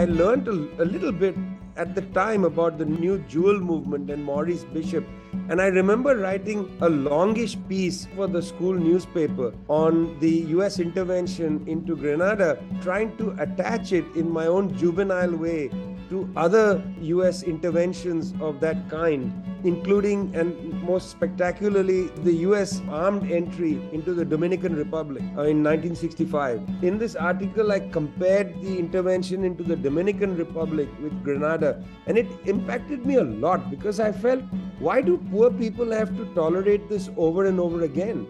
I learned a, a little bit at the time about the new Jewel movement and Maurice Bishop. And I remember writing a longish piece for the school newspaper on the US intervention into Grenada, trying to attach it in my own juvenile way to other US interventions of that kind, including and most spectacularly the US armed entry into the Dominican Republic uh, in 1965. In this article, I compared the intervention into the Dominican Republic with Grenada, and it impacted me a lot because I felt, why do poor people have to tolerate this over and over again?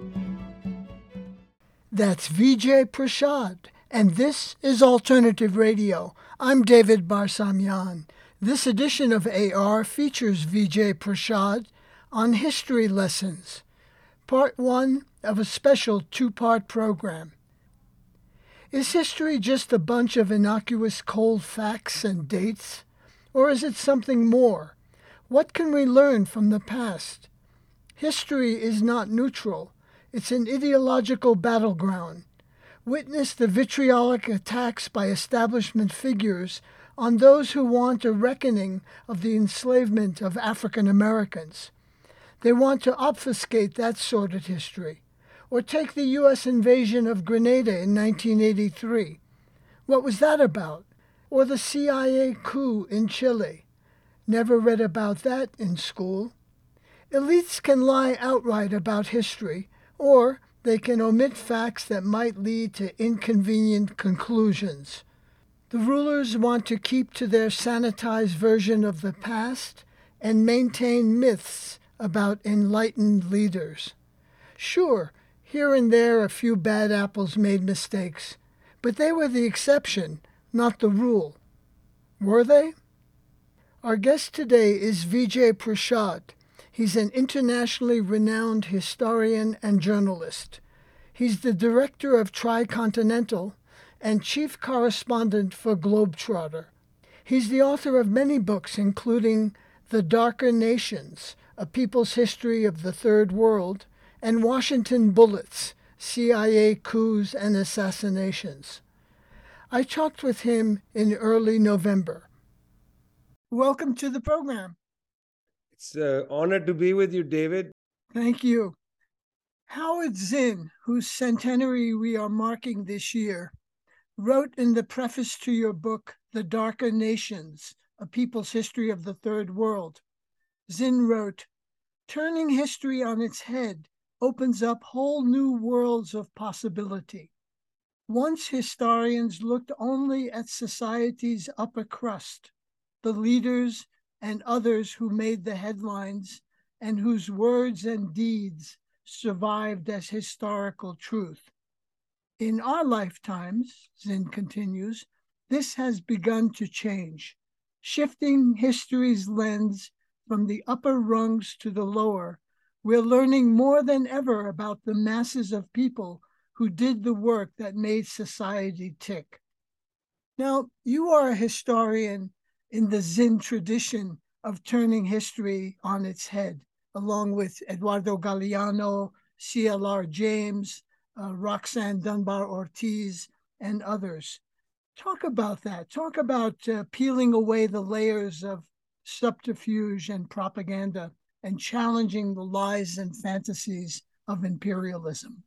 That's Vijay Prashad, and this is Alternative Radio. I'm David Barsamian. This edition of AR features Vijay Prashad on history lessons, part one of a special two part program. Is history just a bunch of innocuous cold facts and dates? Or is it something more? What can we learn from the past? History is not neutral, it's an ideological battleground witnessed the vitriolic attacks by establishment figures on those who want a reckoning of the enslavement of African Americans. They want to obfuscate that sordid history. Or take the U.S. invasion of Grenada in 1983. What was that about? Or the CIA coup in Chile. Never read about that in school. Elites can lie outright about history, or they can omit facts that might lead to inconvenient conclusions. The rulers want to keep to their sanitized version of the past and maintain myths about enlightened leaders. Sure, here and there a few bad apples made mistakes, but they were the exception, not the rule. Were they? Our guest today is Vijay Prashad. He's an internationally renowned historian and journalist. He's the director of Tricontinental and chief correspondent for Globetrotter. He's the author of many books, including The Darker Nations, A People's History of the Third World, and Washington Bullets, CIA Coups and Assassinations. I talked with him in early November. Welcome to the program. It's an honor to be with you, David. Thank you. Howard Zinn, whose centenary we are marking this year, wrote in the preface to your book, The Darker Nations A People's History of the Third World. Zinn wrote, Turning history on its head opens up whole new worlds of possibility. Once historians looked only at society's upper crust, the leaders and others who made the headlines and whose words and deeds survived as historical truth. In our lifetimes, Zinn continues, this has begun to change, shifting history's lens from the upper rungs to the lower. We're learning more than ever about the masses of people who did the work that made society tick. Now, you are a historian in the Zinn tradition of turning history on its head, along with Eduardo Galeano, CLR James, uh, Roxanne Dunbar Ortiz, and others. Talk about that. Talk about uh, peeling away the layers of subterfuge and propaganda and challenging the lies and fantasies of imperialism.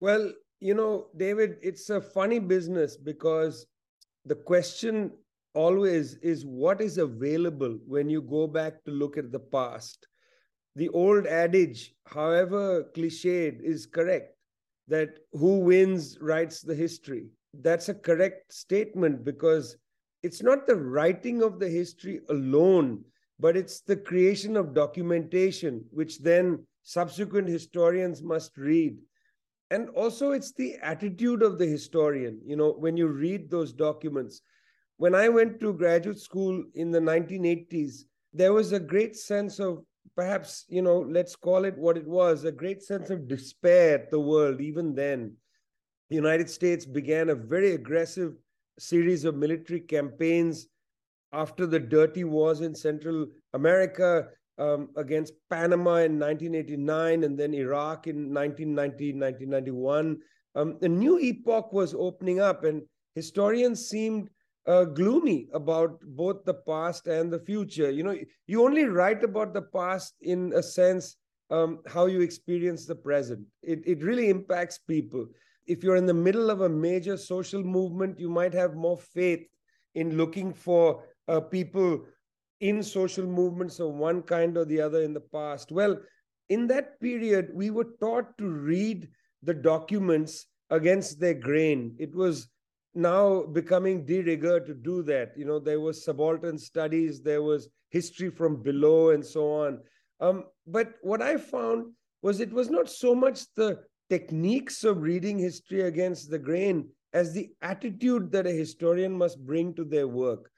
Well, you know, David, it's a funny business because the question always is what is available when you go back to look at the past. The old adage, however cliched, is correct that who wins writes the history. That's a correct statement because it's not the writing of the history alone, but it's the creation of documentation, which then subsequent historians must read. And also, it's the attitude of the historian. You know, when you read those documents, when I went to graduate school in the 1980s, there was a great sense of perhaps, you know, let's call it what it was a great sense of despair at the world, even then. The United States began a very aggressive series of military campaigns after the dirty wars in Central America um, against Panama in 1989 and then Iraq in 1990, 1991. Um, a new epoch was opening up, and historians seemed uh, gloomy about both the past and the future. You know, you only write about the past in a sense um, how you experience the present. It, it really impacts people. If you're in the middle of a major social movement, you might have more faith in looking for uh, people in social movements of one kind or the other in the past. Well, in that period, we were taught to read the documents against their grain. It was now becoming de rigueur to do that. You know, there was subaltern studies, there was history from below, and so on. Um, but what I found was it was not so much the techniques of reading history against the grain as the attitude that a historian must bring to their work.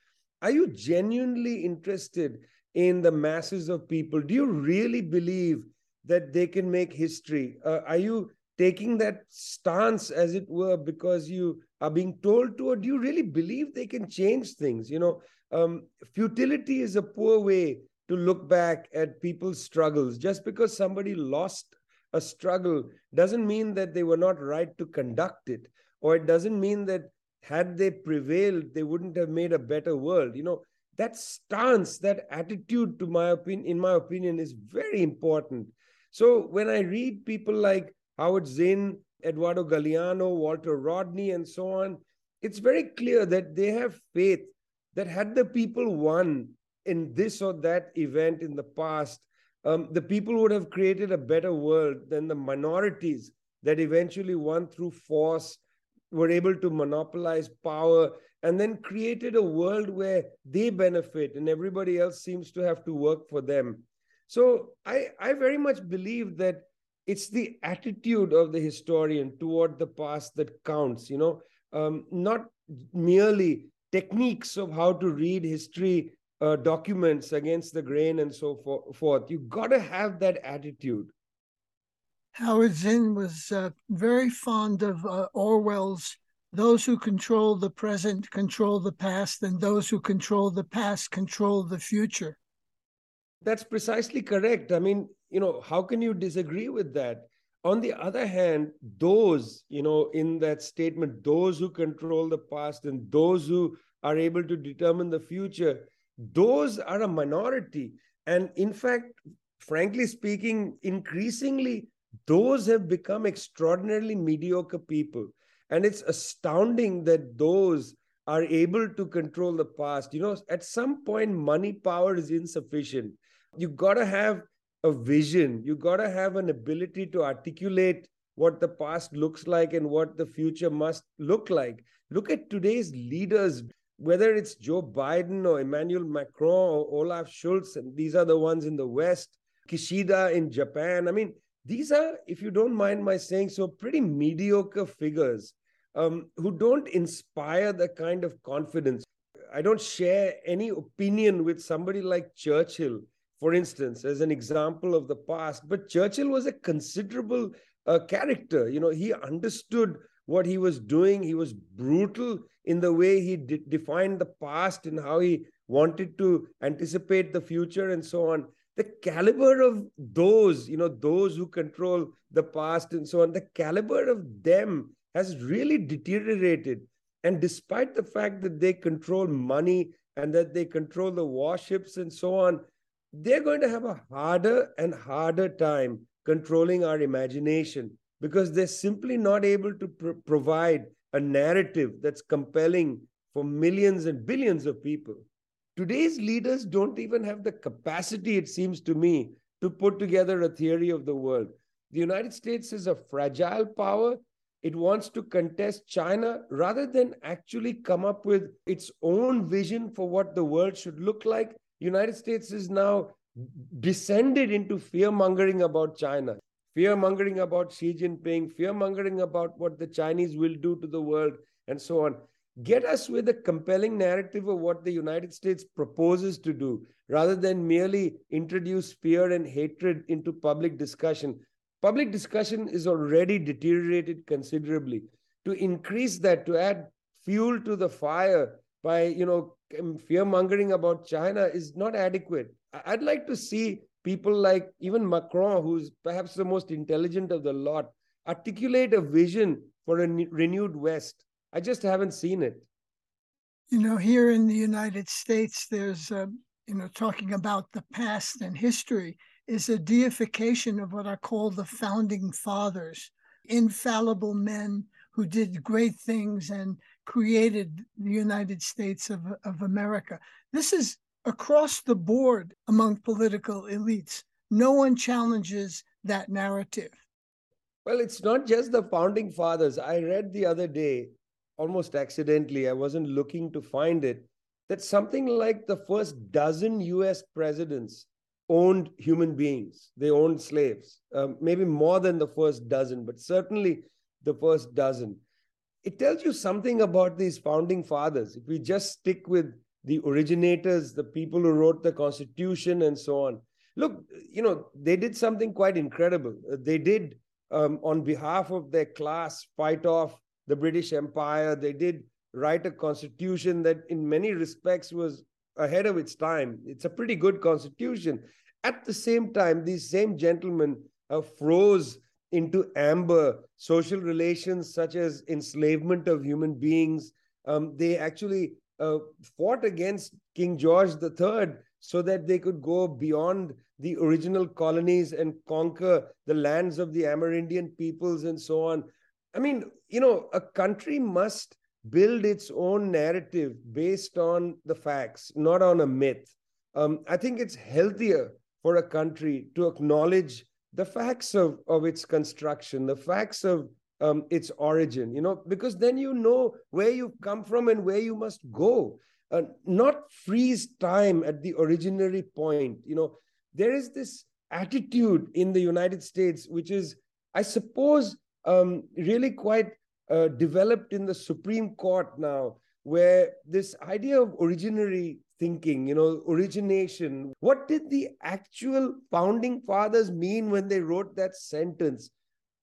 Are you genuinely interested in the masses of people? Do you really believe that they can make history? Uh, are you taking that stance, as it were, because you are being told to, or do you really believe they can change things? You know, um, futility is a poor way to look back at people's struggles. Just because somebody lost a struggle doesn't mean that they were not right to conduct it, or it doesn't mean that had they prevailed, they wouldn't have made a better world. You know, that stance, that attitude, to my opinion, in my opinion, is very important. So when I read people like Howard Zinn, Eduardo Galeano, Walter Rodney, and so on, it's very clear that they have faith that had the people won in this or that event in the past, um, the people would have created a better world than the minorities that eventually won through force were able to monopolize power and then created a world where they benefit and everybody else seems to have to work for them. So I, I very much believe that it's the attitude of the historian toward the past that counts, you know, um, not merely techniques of how to read history uh, documents against the grain and so for, forth. You got to have that attitude. Howard Zinn was uh, very fond of uh, Orwell's those who control the present control the past, and those who control the past control the future. That's precisely correct. I mean, you know, how can you disagree with that? On the other hand, those, you know, in that statement, those who control the past and those who are able to determine the future, those are a minority. And in fact, frankly speaking, increasingly, those have become extraordinarily mediocre people. And it's astounding that those are able to control the past. You know, at some point, money power is insufficient. You've got to have a vision, you got to have an ability to articulate what the past looks like and what the future must look like. Look at today's leaders, whether it's Joe Biden or Emmanuel Macron or Olaf Scholz, and these are the ones in the West, Kishida in Japan. I mean, these are, if you don't mind my saying so, pretty mediocre figures um, who don't inspire the kind of confidence. I don't share any opinion with somebody like Churchill, for instance, as an example of the past. But Churchill was a considerable uh, character. You know, he understood what he was doing. He was brutal in the way he de- defined the past and how he wanted to anticipate the future and so on the caliber of those, you know, those who control the past and so on, the caliber of them has really deteriorated. And despite the fact that they control money and that they control the warships and so on, they're going to have a harder and harder time controlling our imagination because they're simply not able to provide a narrative that's compelling for millions and billions of people. Today's leaders don't even have the capacity, it seems to me, to put together a theory of the world. The United States is a fragile power. It wants to contest China rather than actually come up with its own vision for what the world should look like. United States is now descended into fear mongering about China, fear mongering about Xi Jinping, fear mongering about what the Chinese will do to the world, and so on get us with a compelling narrative of what the United States proposes to do, rather than merely introduce fear and hatred into public discussion. Public discussion is already deteriorated considerably. To increase that, to add fuel to the fire by, you know, fear mongering about China is not adequate. I'd like to see people like even Macron, who's perhaps the most intelligent of the lot, articulate a vision for a renewed West I just haven't seen it. You know, here in the United States, there's, uh, you know, talking about the past and history is a deification of what are called the founding fathers, infallible men who did great things and created the United States of, of America. This is across the board among political elites. No one challenges that narrative. Well, it's not just the founding fathers. I read the other day, almost accidentally, I wasn't looking to find it, that something like the first dozen US presidents owned human beings. They owned slaves, um, maybe more than the first dozen, but certainly the first dozen. It tells you something about these founding fathers. If we just stick with the originators, the people who wrote the Constitution, and so on. Look, you know, they did something quite incredible. They did, um, on behalf of their class, fight off the British Empire. They did write a constitution that, in many respects, was ahead of its time. It's a pretty good constitution. At the same time, these same gentlemen uh, froze into amber social relations such as enslavement of human beings. Um, they actually uh, fought against King George III so that they could go beyond the original colonies and conquer the lands of the Amerindian peoples and so on. I mean, you know, a country must build its own narrative based on the facts, not on a myth. Um, I think it's healthier for a country to acknowledge the facts of, of its construction, the facts of um, its origin, you know, because then you know where you've come from and where you must go. Uh, not freeze time at the originary point. You know, there is this attitude in the United States, which is, I suppose, um, really quite uh, developed in the Supreme Court now, where this idea of originary thinking, you know, origination, what did the actual founding fathers mean when they wrote that sentence?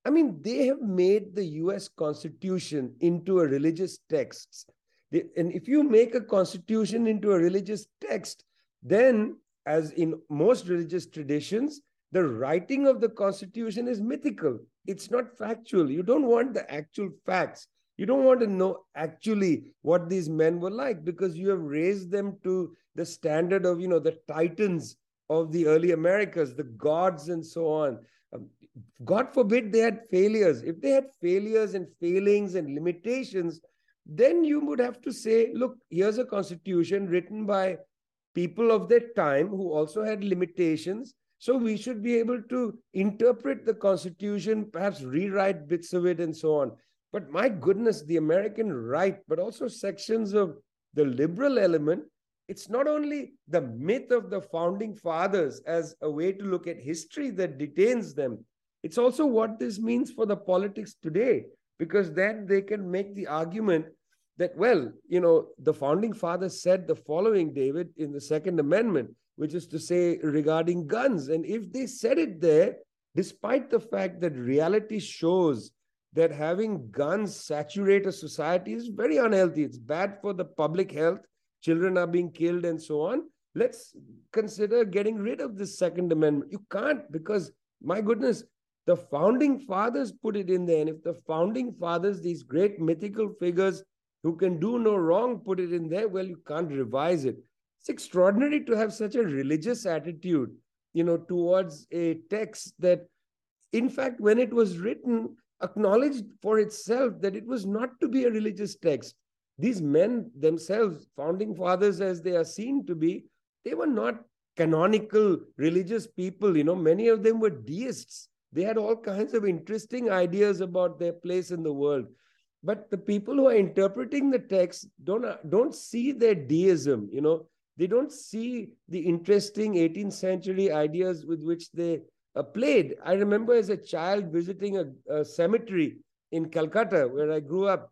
I mean, they have made the US Constitution into a religious text. They, and if you make a constitution into a religious text, then, as in most religious traditions, the writing of the constitution is mythical. It's not factual. You don't want the actual facts. You don't want to know actually what these men were like because you have raised them to the standard of, you know, the titans of the early Americas, the gods and so on. Um, God forbid they had failures. If they had failures and failings and limitations, then you would have to say, look, here's a constitution written by people of their time who also had limitations. So we should be able to interpret the constitution, perhaps rewrite bits of it and so on. But my goodness, the American right, but also sections of the liberal element, it's not only the myth of the founding fathers as a way to look at history that detains them, it's also what this means for the politics today, because then they can make the argument that, well, you know, the founding fathers said the following, David, in the Second Amendment, which is to say regarding guns. And if they said it there, despite the fact that reality shows that having guns saturate a society is very unhealthy, it's bad for the public health, children are being killed, and so on. Let's consider getting rid of this Second Amendment. You can't because, my goodness, the founding fathers put it in there. And if the founding fathers, these great mythical figures who can do no wrong, put it in there, well, you can't revise it. It's extraordinary to have such a religious attitude, you know, towards a text that, in fact, when it was written, acknowledged for itself that it was not to be a religious text. These men themselves, founding fathers as they are seen to be, they were not canonical religious people. You know, many of them were deists they had all kinds of interesting ideas about their place in the world. But the people who are interpreting the text don't, don't see their deism, you know, they don't see the interesting 18th century ideas with which they uh, played. I remember as a child visiting a, a cemetery in Calcutta where I grew up.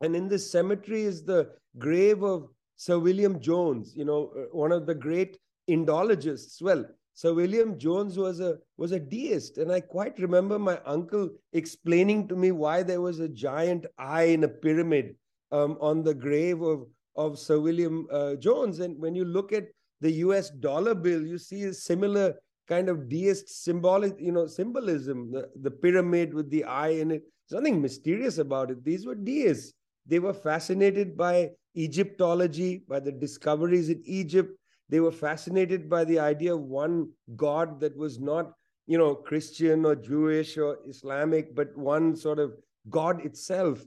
And in this cemetery is the grave of Sir William Jones, you know, uh, one of the great Indologists. Well, Sir William Jones was a was a deist, and I quite remember my uncle explaining to me why there was a giant eye in a pyramid um, on the grave of of Sir William uh, Jones. And when you look at the U.S. dollar bill, you see a similar kind of deist symbolic, you know, symbolism. The, the pyramid with the eye in it. There's nothing mysterious about it. These were deists. They were fascinated by Egyptology, by the discoveries in Egypt. They were fascinated by the idea of one God that was not, you know, Christian or Jewish or Islamic, but one sort of God itself.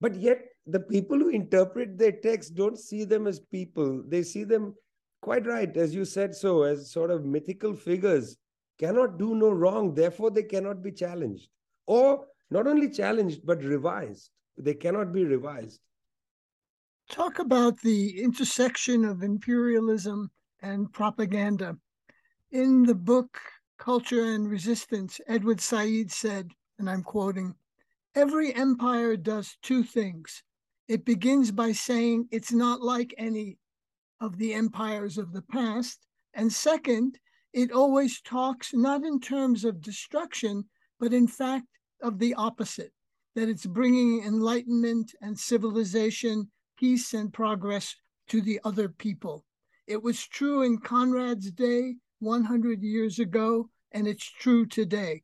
But yet, the people who interpret their text don't see them as people. They see them quite right, as you said so, as sort of mythical figures, cannot do no wrong. Therefore, they cannot be challenged. Or not only challenged, but revised. They cannot be revised. Talk about the intersection of imperialism and propaganda. In the book Culture and Resistance, Edward Said said, and I'm quoting, Every empire does two things. It begins by saying it's not like any of the empires of the past. And second, it always talks not in terms of destruction, but in fact of the opposite that it's bringing enlightenment and civilization, peace and progress to the other people. It was true in Conrad's day 100 years ago, and it's true today.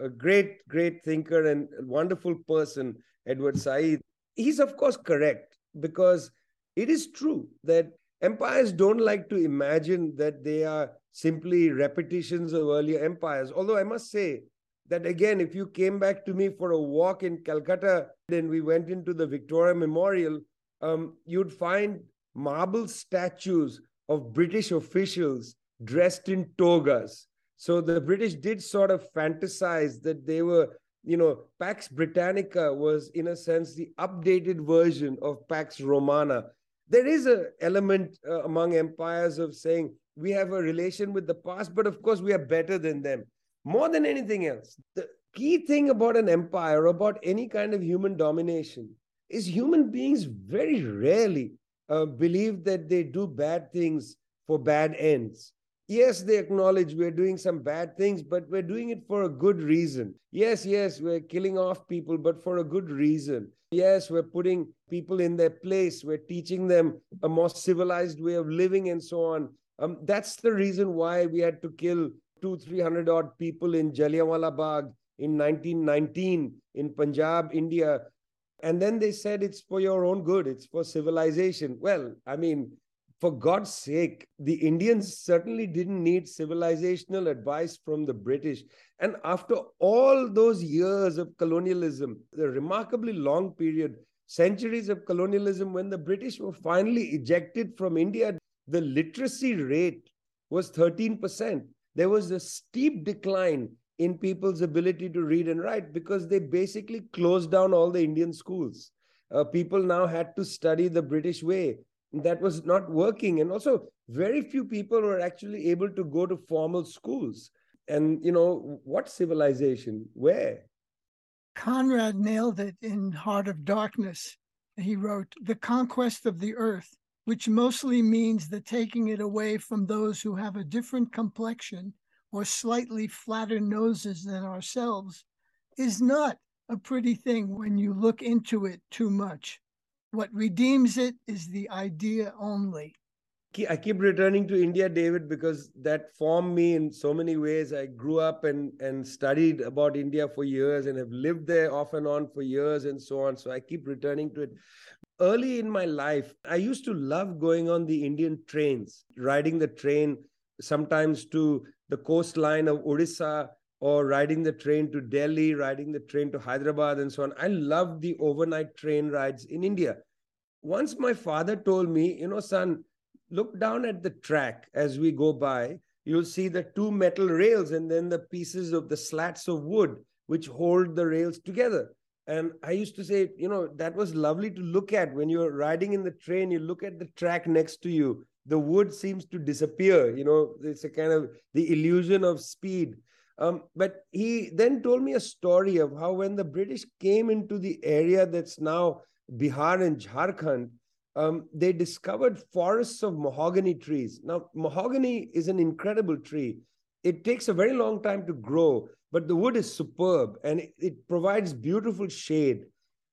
A great, great thinker and wonderful person, Edward Said. He's, of course, correct because it is true that empires don't like to imagine that they are simply repetitions of earlier empires. Although I must say, that again, if you came back to me for a walk in Calcutta then we went into the Victoria Memorial, um, you'd find marble statues of British officials dressed in togas. So the British did sort of fantasize that they were, you know, Pax Britannica was, in a sense, the updated version of Pax Romana. There is an element uh, among empires of saying we have a relation with the past, but of course we are better than them more than anything else, the key thing about an empire, about any kind of human domination, is human beings very rarely uh, believe that they do bad things for bad ends. Yes, they acknowledge we're doing some bad things, but we're doing it for a good reason. Yes, yes, we're killing off people, but for a good reason. Yes, we're putting people in their place. We're teaching them a more civilized way of living and so on. Um, that's the reason why we had to kill two, three hundred odd people in Jallianwala Bagh in 1919 in Punjab, India. And then they said it's for your own good, it's for civilization. Well, I mean, for God's sake, the Indians certainly didn't need civilizational advice from the British. And after all those years of colonialism, the remarkably long period, centuries of colonialism, when the British were finally ejected from India, the literacy rate was 13% there was a steep decline in people's ability to read and write because they basically closed down all the Indian schools. Uh, people now had to study the British way. That was not working. And also, very few people were actually able to go to formal schools. And, you know, what civilization? Where? Conrad nailed it in Heart of Darkness. He wrote, The conquest of the earth which mostly means the taking it away from those who have a different complexion or slightly flatter noses than ourselves, is not a pretty thing when you look into it too much. What redeems it is the idea only. I keep returning to India, David, because that formed me in so many ways. I grew up and, and studied about India for years and have lived there off and on for years and so on. So I keep returning to it early in my life, I used to love going on the Indian trains, riding the train sometimes to the coastline of Odisha or riding the train to Delhi, riding the train to Hyderabad, and so on. I loved the overnight train rides in India. Once my father told me, you know, son, look down at the track as we go by. You'll see the two metal rails and then the pieces of the slats of wood which hold the rails together. And I used to say, you know, that was lovely to look at when you're riding in the train, you look at the track next to you, the wood seems to disappear. You know, it's a kind of the illusion of speed. Um, but he then told me a story of how when the British came into the area that's now Bihar and Jharkhand, um, they discovered forests of mahogany trees. Now, mahogany is an incredible tree. It takes a very long time to grow but the wood is superb and it, it provides beautiful shade.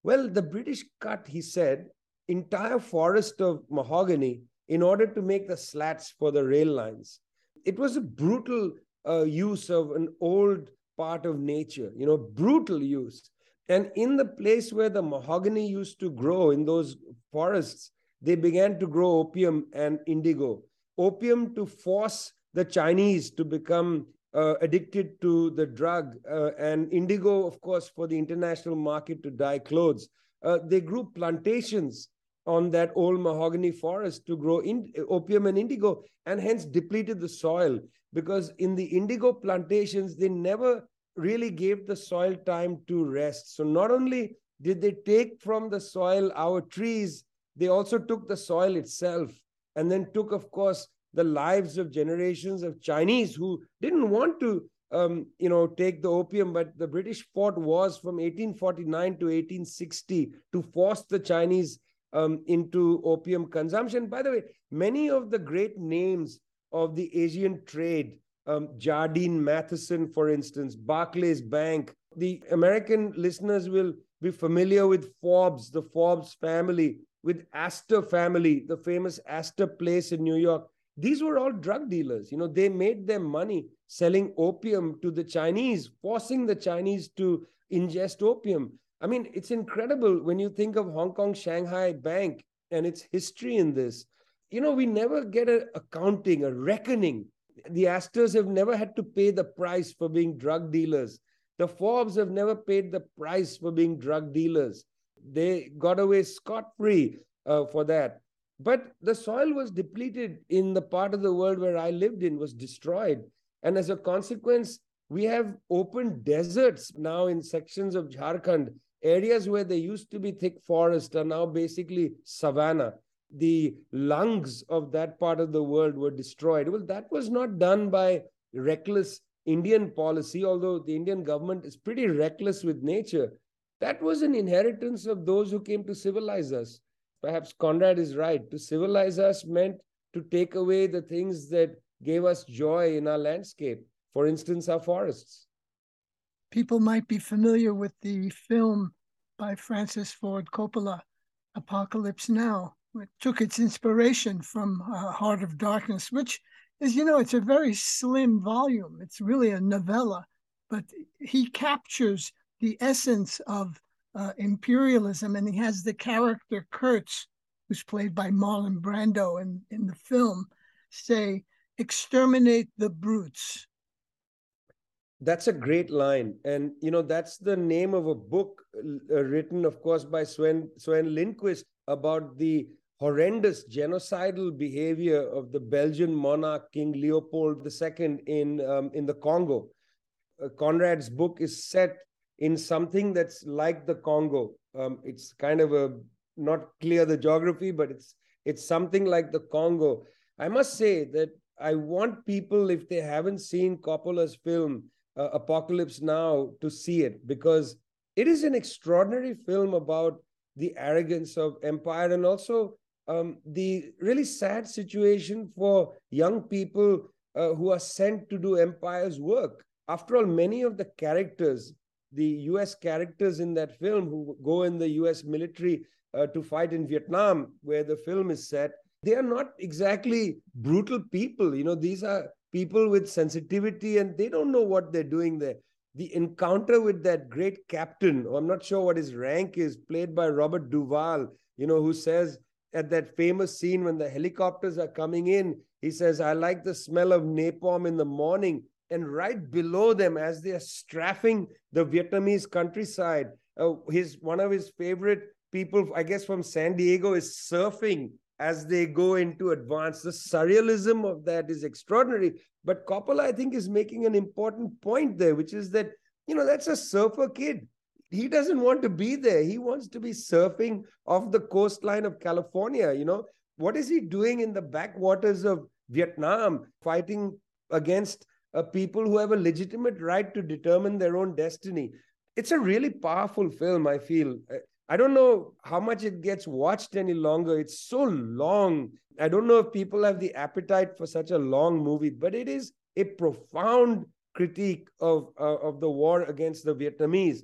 Well, the British cut, he said, entire forest of mahogany in order to make the slats for the rail lines. It was a brutal uh, use of an old part of nature, you know, brutal use. And in the place where the mahogany used to grow in those forests, they began to grow opium and indigo. Opium to force the Chinese to become uh, addicted to the drug, uh, and indigo, of course, for the international market to dye clothes. Uh, they grew plantations on that old mahogany forest to grow in, opium and indigo, and hence depleted the soil because in the indigo plantations, they never really gave the soil time to rest. So not only did they take from the soil our trees, they also took the soil itself and then took, of course, the lives of generations of Chinese who didn't want to, um, you know, take the opium, but the British fought wars from 1849 to 1860 to force the Chinese um, into opium consumption. By the way, many of the great names of the Asian trade um, Jardine Matheson, for instance, Barclays Bank. The American listeners will be familiar with Forbes, the Forbes family, with Astor family, the famous Astor Place in New York. These were all drug dealers. You know, they made their money selling opium to the Chinese, forcing the Chinese to ingest opium. I mean, it's incredible when you think of Hong Kong Shanghai Bank and its history in this. You know, we never get an accounting, a reckoning the Astors have never had to pay the price for being drug dealers. The Forbes have never paid the price for being drug dealers. They got away scot free uh, for that. But the soil was depleted in the part of the world where I lived in, was destroyed. And as a consequence, we have open deserts now in sections of Jharkhand. Areas where there used to be thick forest are now basically savanna the lungs of that part of the world were destroyed. Well, that was not done by reckless Indian policy, although the Indian government is pretty reckless with nature. That was an inheritance of those who came to civilize us. Perhaps Conrad is right. To civilize us meant to take away the things that gave us joy in our landscape. For instance, our forests. People might be familiar with the film by Francis Ford Coppola, Apocalypse Now it took its inspiration from uh, Heart of Darkness, which is, you know, it's a very slim volume. It's really a novella, but he captures the essence of uh, imperialism, and he has the character Kurtz, who's played by Marlon Brando in, in the film, say, exterminate the brutes. That's a great line. And, you know, that's the name of a book uh, written, of course, by Sven, Sven Lindqvist about the horrendous genocidal behavior of the Belgian monarch King Leopold II in um, in the Congo. Uh, Conrad's book is set in something that's like the Congo. Um, it's kind of a not clear the geography, but it's it's something like the Congo. I must say that I want people, if they haven't seen Coppola's film uh, Apocalypse Now, to see it because it is an extraordinary film about the arrogance of empire and also um, the really sad situation for young people uh, who are sent to do empire's work. After all, many of the characters, the US characters in that film who go in the US military uh, to fight in Vietnam, where the film is set, they are not exactly brutal people. You know, these are people with sensitivity and they don't know what they're doing there. The encounter with that great captain, or I'm not sure what his rank is, played by Robert Duvall, you know, who says, at that famous scene when the helicopters are coming in. He says, I like the smell of napalm in the morning. And right below them, as they are strafing the Vietnamese countryside, uh, his one of his favorite people, I guess from San Diego, is surfing as they go into advance. The surrealism of that is extraordinary. But Coppola, I think, is making an important point there, which is that, you know, that's a surfer kid he doesn't want to be there. He wants to be surfing off the coastline of California. You know, what is he doing in the backwaters of Vietnam, fighting against uh, people who have a legitimate right to determine their own destiny? It's a really powerful film, I feel. I don't know how much it gets watched any longer. It's so long. I don't know if people have the appetite for such a long movie, but it is a profound critique of uh, of the war against the Vietnamese.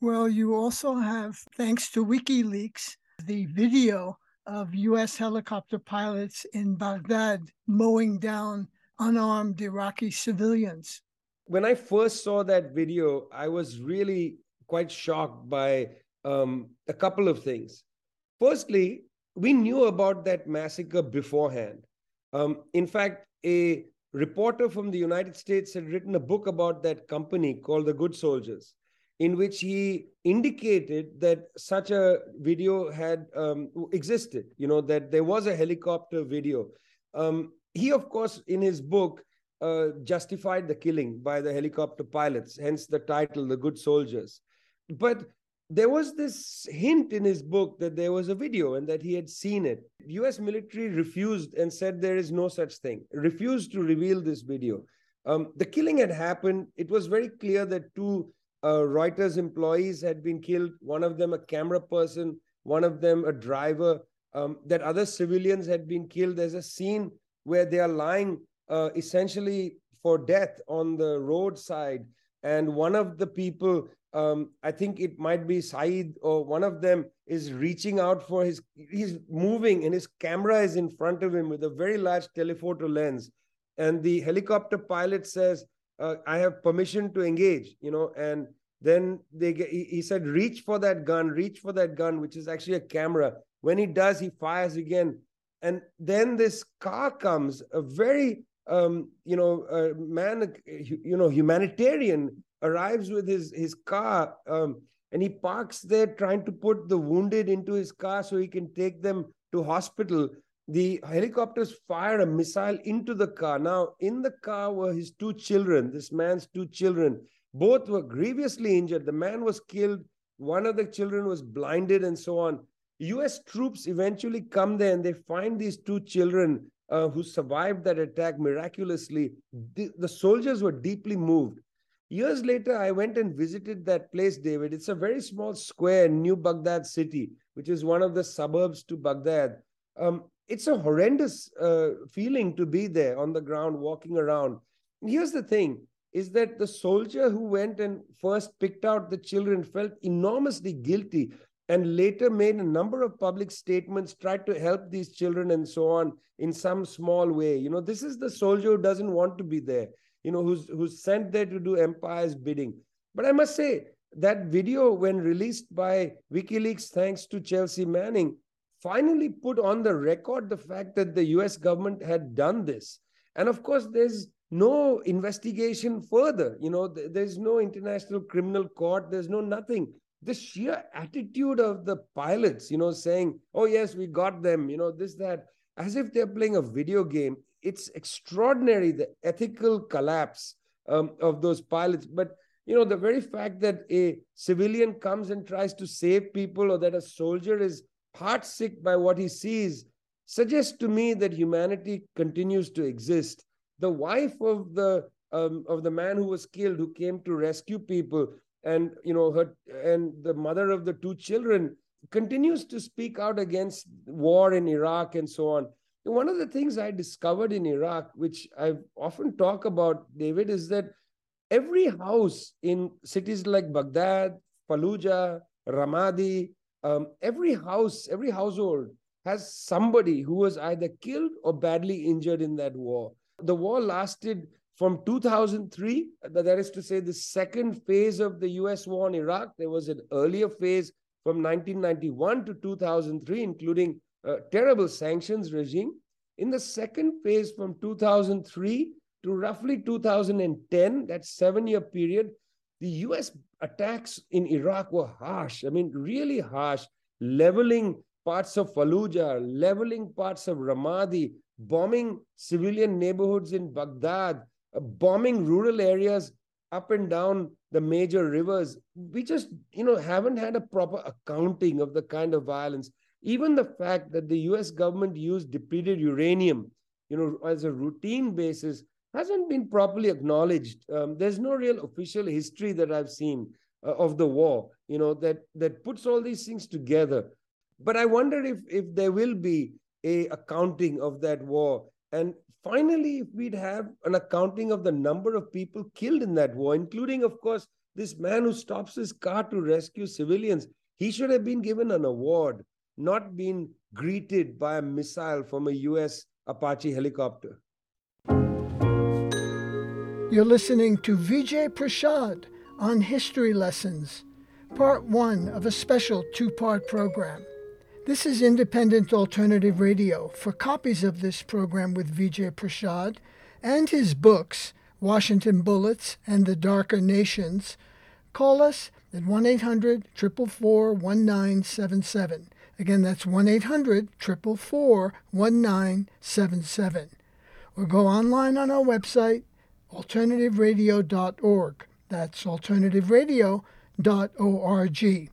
Well, you also have, thanks to WikiLeaks, the video of U.S. helicopter pilots in Baghdad mowing down unarmed Iraqi civilians. When I first saw that video, I was really quite shocked by um, a couple of things. Firstly, we knew about that massacre beforehand. Um, in fact, a reporter from the United States had written a book about that company called The Good Soldiers, in which he indicated that such a video had um, existed, you know, that there was a helicopter video. Um, he, of course, in his book, uh, justified the killing by the helicopter pilots, hence the title, The Good Soldiers. But there was this hint in his book that there was a video and that he had seen it. US military refused and said there is no such thing, refused to reveal this video. Um, the killing had happened. It was very clear that two uh, Reuters employees had been killed, one of them a camera person, one of them a driver, um, that other civilians had been killed. There's a scene where they are lying uh, essentially for death on the roadside. And one of the people um, I think it might be Saeed or one of them is reaching out for his, he's moving and his camera is in front of him with a very large telephoto lens. And the helicopter pilot says, uh, I have permission to engage, you know, and then they get, he, he said, reach for that gun, reach for that gun, which is actually a camera. When he does, he fires again. And then this car comes, a very, um, you know, uh, man, you know, humanitarian arrives with his his car um, and he parks there trying to put the wounded into his car so he can take them to hospital. The helicopters fire a missile into the car. Now in the car were his two children this man's two children. Both were grievously injured. The man was killed one of the children was blinded and so on. Us troops eventually come there and they find these two children uh, who survived that attack miraculously. The, the soldiers were deeply moved Years later, I went and visited that place, David. It's a very small square in New Baghdad city, which is one of the suburbs to Baghdad. Um, it's a horrendous uh, feeling to be there on the ground, walking around. And here's the thing is that the soldier who went and first picked out the children felt enormously guilty and later made a number of public statements, tried to help these children and so on in some small way. You know, this is the soldier who doesn't want to be there you know, who's who's sent there to do empire's bidding. But I must say that video, when released by WikiLeaks, thanks to Chelsea Manning, finally put on the record the fact that the U.S. government had done this. And of course, there's no investigation further. You know, there's no international criminal court. There's no nothing. The sheer attitude of the pilots, you know, saying, "Oh yes, we got them," you know, this that, as if they're playing a video game it's extraordinary the ethical collapse um, of those pilots. But you know, the very fact that a civilian comes and tries to save people, or that a soldier is heartsick by what he sees, suggests to me that humanity continues to exist. The wife of the um, of the man who was killed, who came to rescue people, and you know her and the mother of the two children continues to speak out against war in Iraq and so on. One of the things I discovered in Iraq, which I often talk about, David, is that every house in cities like Baghdad, Fallujah, Ramadi, um, every house, every household has somebody who was either killed or badly injured in that war. The war lasted from 2003, that is to say, the second phase of the US war in Iraq. There was an earlier phase from 1991 to 2003, including a terrible sanctions regime. In the second phase from 2003 to roughly 2010, that seven year period, the US attacks in Iraq were harsh. I mean, really harsh, leveling parts of Fallujah, leveling parts of Ramadi, bombing civilian neighborhoods in Baghdad, uh, bombing rural areas up and down the major rivers. We just, you know, haven't had a proper accounting of the kind of violence. Even the fact that the US government used depleted uranium, you know, as a routine basis hasn't been properly acknowledged. Um, there's no real official history that I've seen uh, of the war, you know, that that puts all these things together. But I wonder if if there will be a accounting of that war. And finally, if we'd have an accounting of the number of people killed in that war, including, of course, this man who stops his car to rescue civilians, he should have been given an award not been greeted by a missile from a US Apache helicopter. You're listening to Vijay Prashad on History Lessons. part one of a special two part program. This is Independent Alternative Radio. For copies of this program with Vijay Prashad and his books, Washington Bullets and The Darker Nations, call us at 1 800 444 1977. Again, that's 1 800 444 1977. Or go online on our website, alternativeradio.org. That's alternativeradio.org.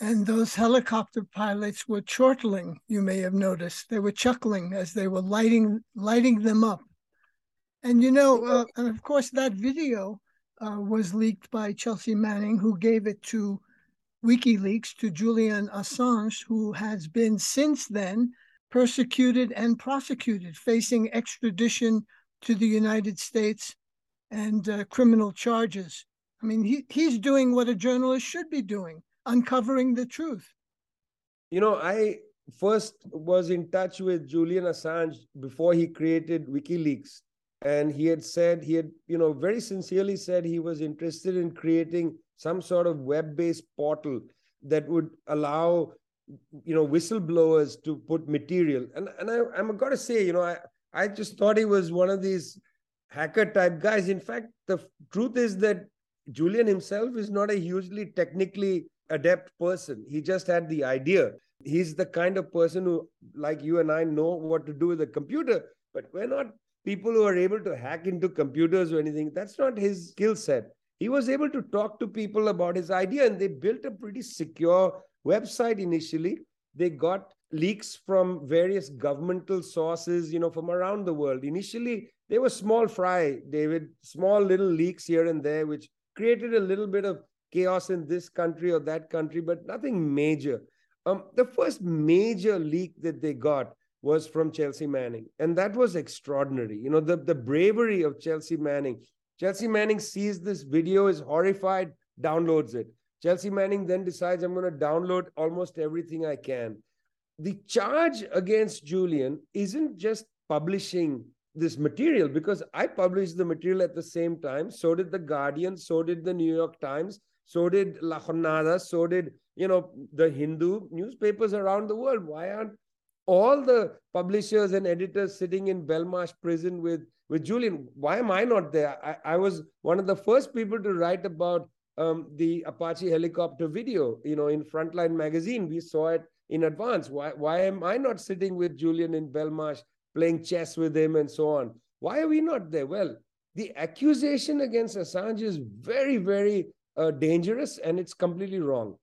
And those helicopter pilots were chortling, you may have noticed. They were chuckling as they were lighting lighting them up. And you know, uh, and of course, that video uh, was leaked by Chelsea Manning, who gave it to WikiLeaks to Julian Assange, who has been since then persecuted and prosecuted, facing extradition to the United States and uh, criminal charges. I mean, he, he's doing what a journalist should be doing, uncovering the truth. You know, I first was in touch with Julian Assange before he created WikiLeaks. And he had said, he had, you know, very sincerely said he was interested in creating some sort of web based portal that would allow, you know, whistleblowers to put material. And, and I, I'm got to say, you know, I, I just thought he was one of these hacker type guys. In fact, the truth is that Julian himself is not a hugely technically adept person. He just had the idea. He's the kind of person who, like you and I, know what to do with a computer, but we're not people who are able to hack into computers or anything. That's not his skill set. He was able to talk to people about his idea, and they built a pretty secure website initially. They got leaks from various governmental sources, you know, from around the world. Initially, they were small fry, David, small little leaks here and there, which created a little bit of chaos in this country or that country, but nothing major. Um, the first major leak that they got was from Chelsea Manning, and that was extraordinary. You know, the, the bravery of Chelsea Manning. Chelsea Manning sees this video, is horrified, downloads it. Chelsea Manning then decides, I'm going to download almost everything I can. The charge against Julian isn't just publishing this material because I published the material at the same time. So did the Guardian, so did the New York Times, so did La Jornada, so did you know the Hindu newspapers around the world. Why aren't all the publishers and editors sitting in Belmarsh prison with with Julian? Why am I not there? I, I was one of the first people to write about um, the Apache helicopter video. You know, in Frontline magazine, we saw it in advance. Why why am I not sitting with Julian in Belmarsh playing chess with him and so on. Why are we not there? Well, the accusation against Assange is very, very uh, dangerous and it's completely wrong.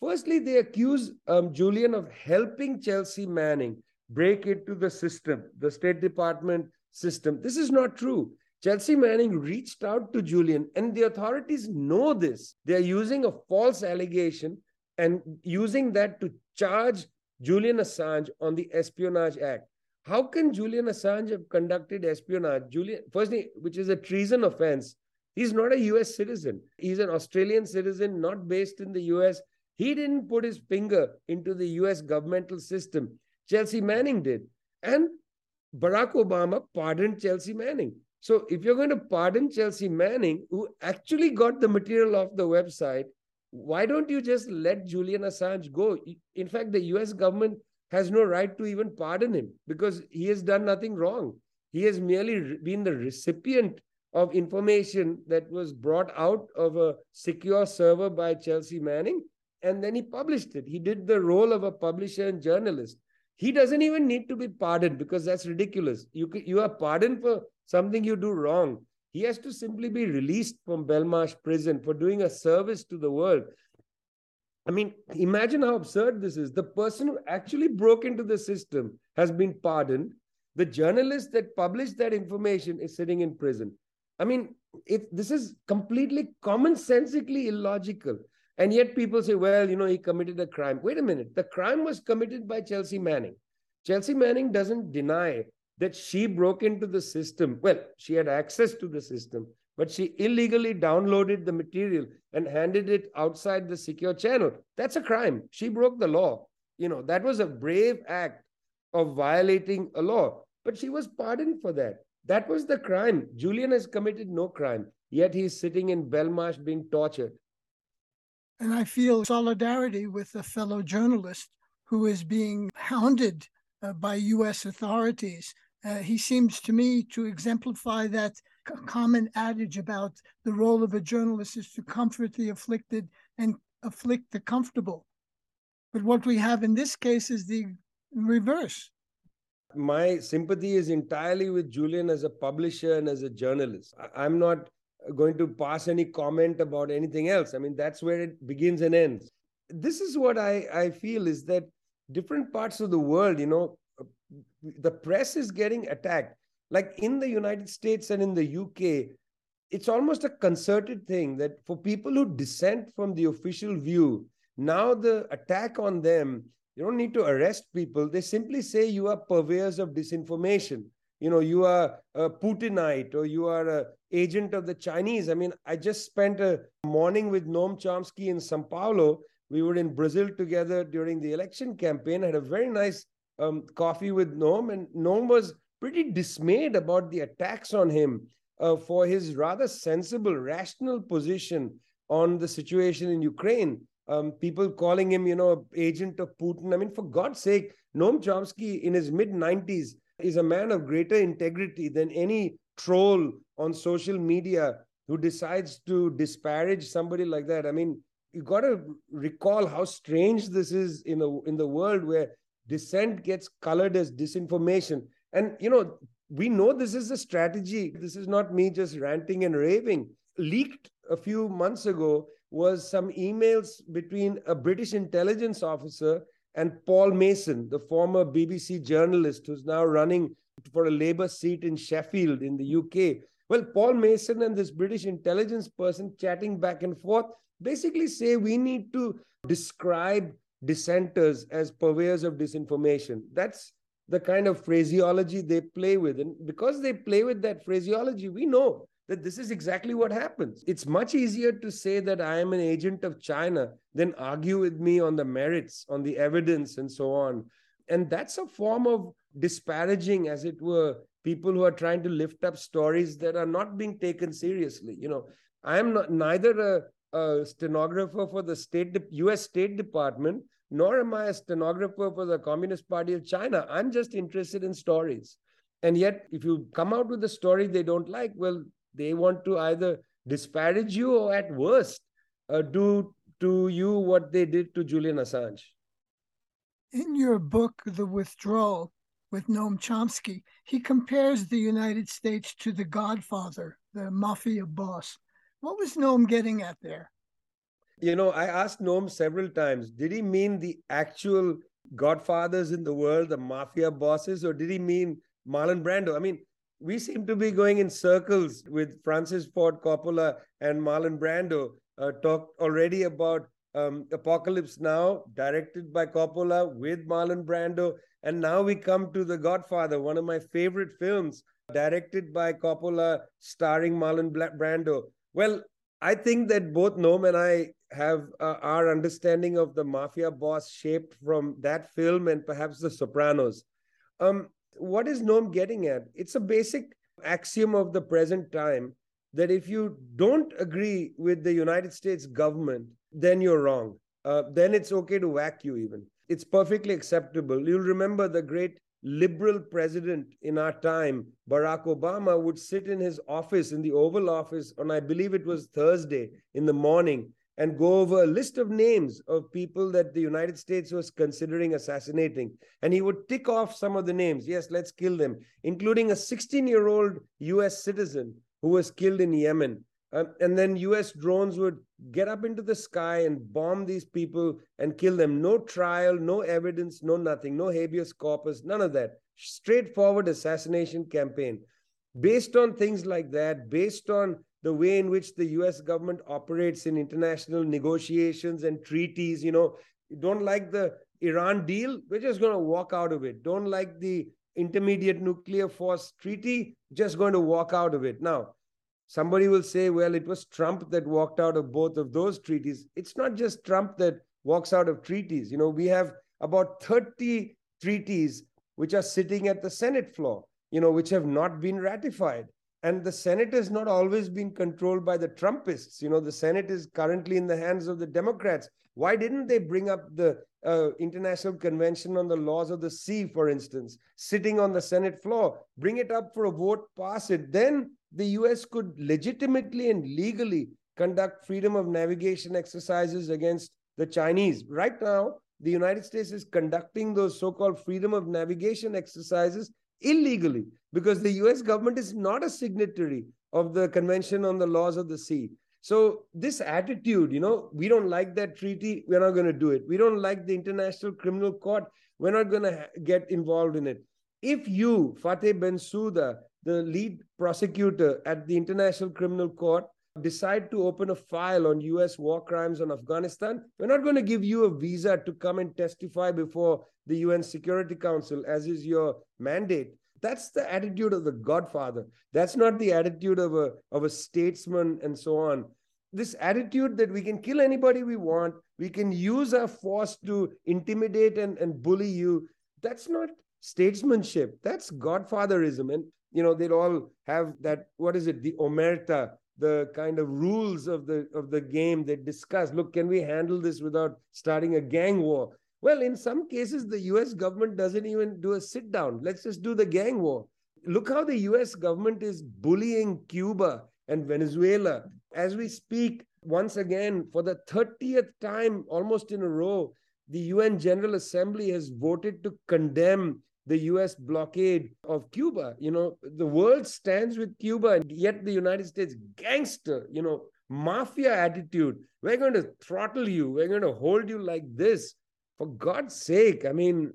Firstly, they accuse um, Julian of helping Chelsea Manning break into the system, the State Department system. This is not true. Chelsea Manning reached out to Julian, and the authorities know this. They're using a false allegation and using that to charge Julian Assange on the Espionage Act. How can Julian Assange have conducted espionage? Julian, firstly, which is a treason offense. He's not a US citizen. He's an Australian citizen, not based in the US. He didn't put his finger into the US governmental system. Chelsea Manning did. And Barack Obama pardoned Chelsea Manning. So if you're going to pardon Chelsea Manning, who actually got the material off the website, why don't you just let Julian Assange go? In fact, the US government has no right to even pardon him because he has done nothing wrong. He has merely been the recipient of information that was brought out of a secure server by Chelsea Manning, and then he published it. He did the role of a publisher and journalist. He doesn't even need to be pardoned because that's ridiculous. You, you are pardoned for something you do wrong. He has to simply be released from Belmarsh prison for doing a service to the world. I mean, imagine how absurd this is. The person who actually broke into the system has been pardoned. The journalist that published that information is sitting in prison. I mean, it, this is completely commonsensically illogical. And yet people say, well, you know, he committed a crime. Wait a minute. The crime was committed by Chelsea Manning. Chelsea Manning doesn't deny that she broke into the system. Well, she had access to the system, but she illegally downloaded the material and handed it outside the secure channel. That's a crime. She broke the law. You know, that was a brave act of violating a law, but she was pardoned for that. That was the crime. Julian has committed no crime, yet he's sitting in Belmarsh being tortured. And I feel solidarity with a fellow journalist who is being hounded uh, by U.S. authorities. Uh, he seems to me to exemplify that c- common adage about the role of a journalist is to comfort the afflicted and afflict the comfortable. But what we have in this case is the reverse. My sympathy is entirely with Julian as a publisher and as a journalist. I'm not going to pass any comment about anything else. I mean, that's where it begins and ends. This is what I, I feel is that different parts of the world, you know, the press is getting attacked. Like in the United States and in the UK, it's almost a concerted thing that for people who dissent from the official view, now the attack on them, you don't need to arrest people. They simply say you are purveyors of disinformation. You know, you are a Putinite or you are a agent of the Chinese. I mean, I just spent a morning with Noam Chomsky in Sao Paulo. We were in Brazil together during the election campaign. I had a very nice um, coffee with Noam, and Noam was pretty dismayed about the attacks on him uh, for his rather sensible, rational position on the situation in Ukraine. Um, people calling him, you know, agent of Putin. I mean, for God's sake, Noam Chomsky in his mid 90s is a man of greater integrity than any troll on social media who decides to disparage somebody like that. I mean, you got to recall how strange this is in a in the world where dissent gets colored as disinformation. And you know, we know this is a strategy. This is not me just ranting and raving. Leaked a few months ago was some emails between a British intelligence officer and Paul Mason, the former BBC journalist who's now running for a Labour seat in Sheffield in the UK. Well, Paul Mason and this British intelligence person chatting back and forth basically say we need to describe dissenters as purveyors of disinformation. That's the kind of phraseology they play with. And because they play with that phraseology, we know that this is exactly what happens. It's much easier to say that I am an agent of China than argue with me on the merits, on the evidence, and so on. And that's a form of disparaging, as it were, people who are trying to lift up stories that are not being taken seriously. You know, I am not neither a, a stenographer for the state, U.S. State Department, nor am I a stenographer for the Communist Party of China. I'm just interested in stories. And yet, if you come out with a story they don't like, well, they want to either disparage you or, at worst, uh, do to you what they did to Julian Assange. In your book, The Withdrawal, with Noam Chomsky, he compares the United States to the Godfather, the mafia boss. What was Noam getting at there? You know, I asked Noam several times, did he mean the actual godfathers in the world, the mafia bosses, or did he mean Marlon Brando? I mean, we seem to be going in circles with Francis Ford Coppola and Marlon Brando. Uh, talked already about um, Apocalypse Now, directed by Coppola with Marlon Brando. And now we come to The Godfather, one of my favorite films, directed by Coppola, starring Marlon Brando. Well, I think that both Noam and I have uh, our understanding of the mafia boss shaped from that film and perhaps The Sopranos. Um, what is Noam getting at? It's a basic axiom of the present time that if you don't agree with the United States government, then you're wrong. Uh, then it's okay to whack you, even. It's perfectly acceptable. You'll remember the great liberal president in our time, Barack Obama, would sit in his office, in the Oval Office, on I believe it was Thursday in the morning, and go over a list of names of people that the United States was considering assassinating. And he would tick off some of the names. Yes, let's kill them, including a 16 year old US citizen who was killed in Yemen. Uh, and then US drones would get up into the sky and bomb these people and kill them. No trial, no evidence, no nothing, no habeas corpus, none of that. Straightforward assassination campaign. Based on things like that, based on the way in which the US government operates in international negotiations and treaties, you know, don't like the Iran deal, we're just going to walk out of it. Don't like the intermediate nuclear force treaty, just going to walk out of it. Now, somebody will say, well, it was Trump that walked out of both of those treaties. It's not just Trump that walks out of treaties. You know, we have about 30 treaties which are sitting at the Senate floor, you know, which have not been ratified. And the Senate has not always been controlled by the Trumpists. You know, the Senate is currently in the hands of the Democrats. Why didn't they bring up the uh, International Convention on the Laws of the Sea, for instance, sitting on the Senate floor? Bring it up for a vote, pass it. Then the US could legitimately and legally conduct freedom of navigation exercises against the Chinese. Right now, the United States is conducting those so called freedom of navigation exercises illegally because the US government is not a signatory of the Convention on the Laws of the Sea. So, this attitude, you know, we don't like that treaty, we're not going to do it. We don't like the International Criminal Court, we're not going to get involved in it. If you, Fatou Bensouda, the lead prosecutor at the International Criminal Court, decide to open a file on US war crimes on Afghanistan, we're not going to give you a visa to come and testify before the UN Security Council, as is your mandate. That's the attitude of the Godfather. That's not the attitude of a, of a statesman and so on. This attitude that we can kill anybody we want, we can use our force to intimidate and, and bully you, that's not statesmanship. That's Godfatherism. And, you know, they'd all have that, what is it, the Omerta, the kind of rules of the of the game they discuss look can we handle this without starting a gang war well in some cases the us government doesn't even do a sit down let's just do the gang war look how the us government is bullying cuba and venezuela as we speak once again for the 30th time almost in a row the un general assembly has voted to condemn the US blockade of Cuba. You know, the world stands with Cuba, and yet the United States gangster, you know, mafia attitude. We're going to throttle you. We're going to hold you like this. For God's sake, I mean.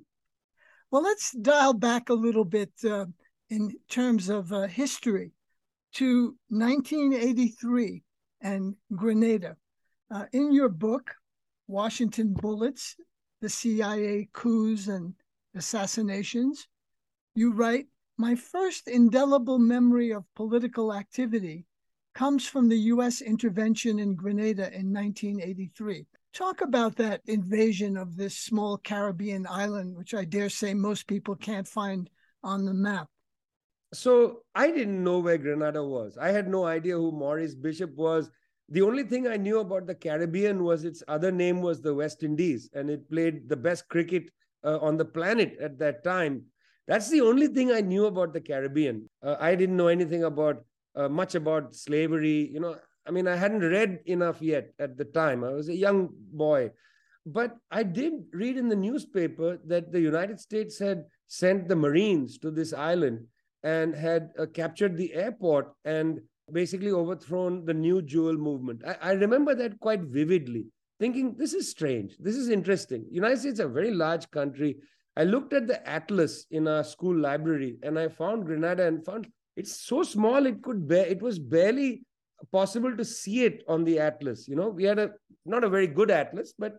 Well, let's dial back a little bit uh, in terms of uh, history to 1983 and Grenada. Uh, in your book, Washington Bullets, the CIA coups and assassinations, you write, My first indelible memory of political activity comes from the U.S. intervention in Grenada in 1983. Talk about that invasion of this small Caribbean island, which I dare say most people can't find on the map. So I didn't know where Grenada was. I had no idea who Maurice Bishop was. The only thing I knew about the Caribbean was its other name was the West Indies, and it played the best cricket uh, on the planet at that time. That's the only thing I knew about the Caribbean. Uh, I didn't know anything about uh, much about slavery. You know, I mean, I hadn't read enough yet at the time. I was a young boy. But I did read in the newspaper that the United States had sent the Marines to this island and had uh, captured the airport and basically overthrown the New Jewel movement. I, I remember that quite vividly thinking this is strange this is interesting united states is a very large country i looked at the atlas in our school library and i found grenada and found it's so small it could bear it was barely possible to see it on the atlas you know we had a not a very good atlas but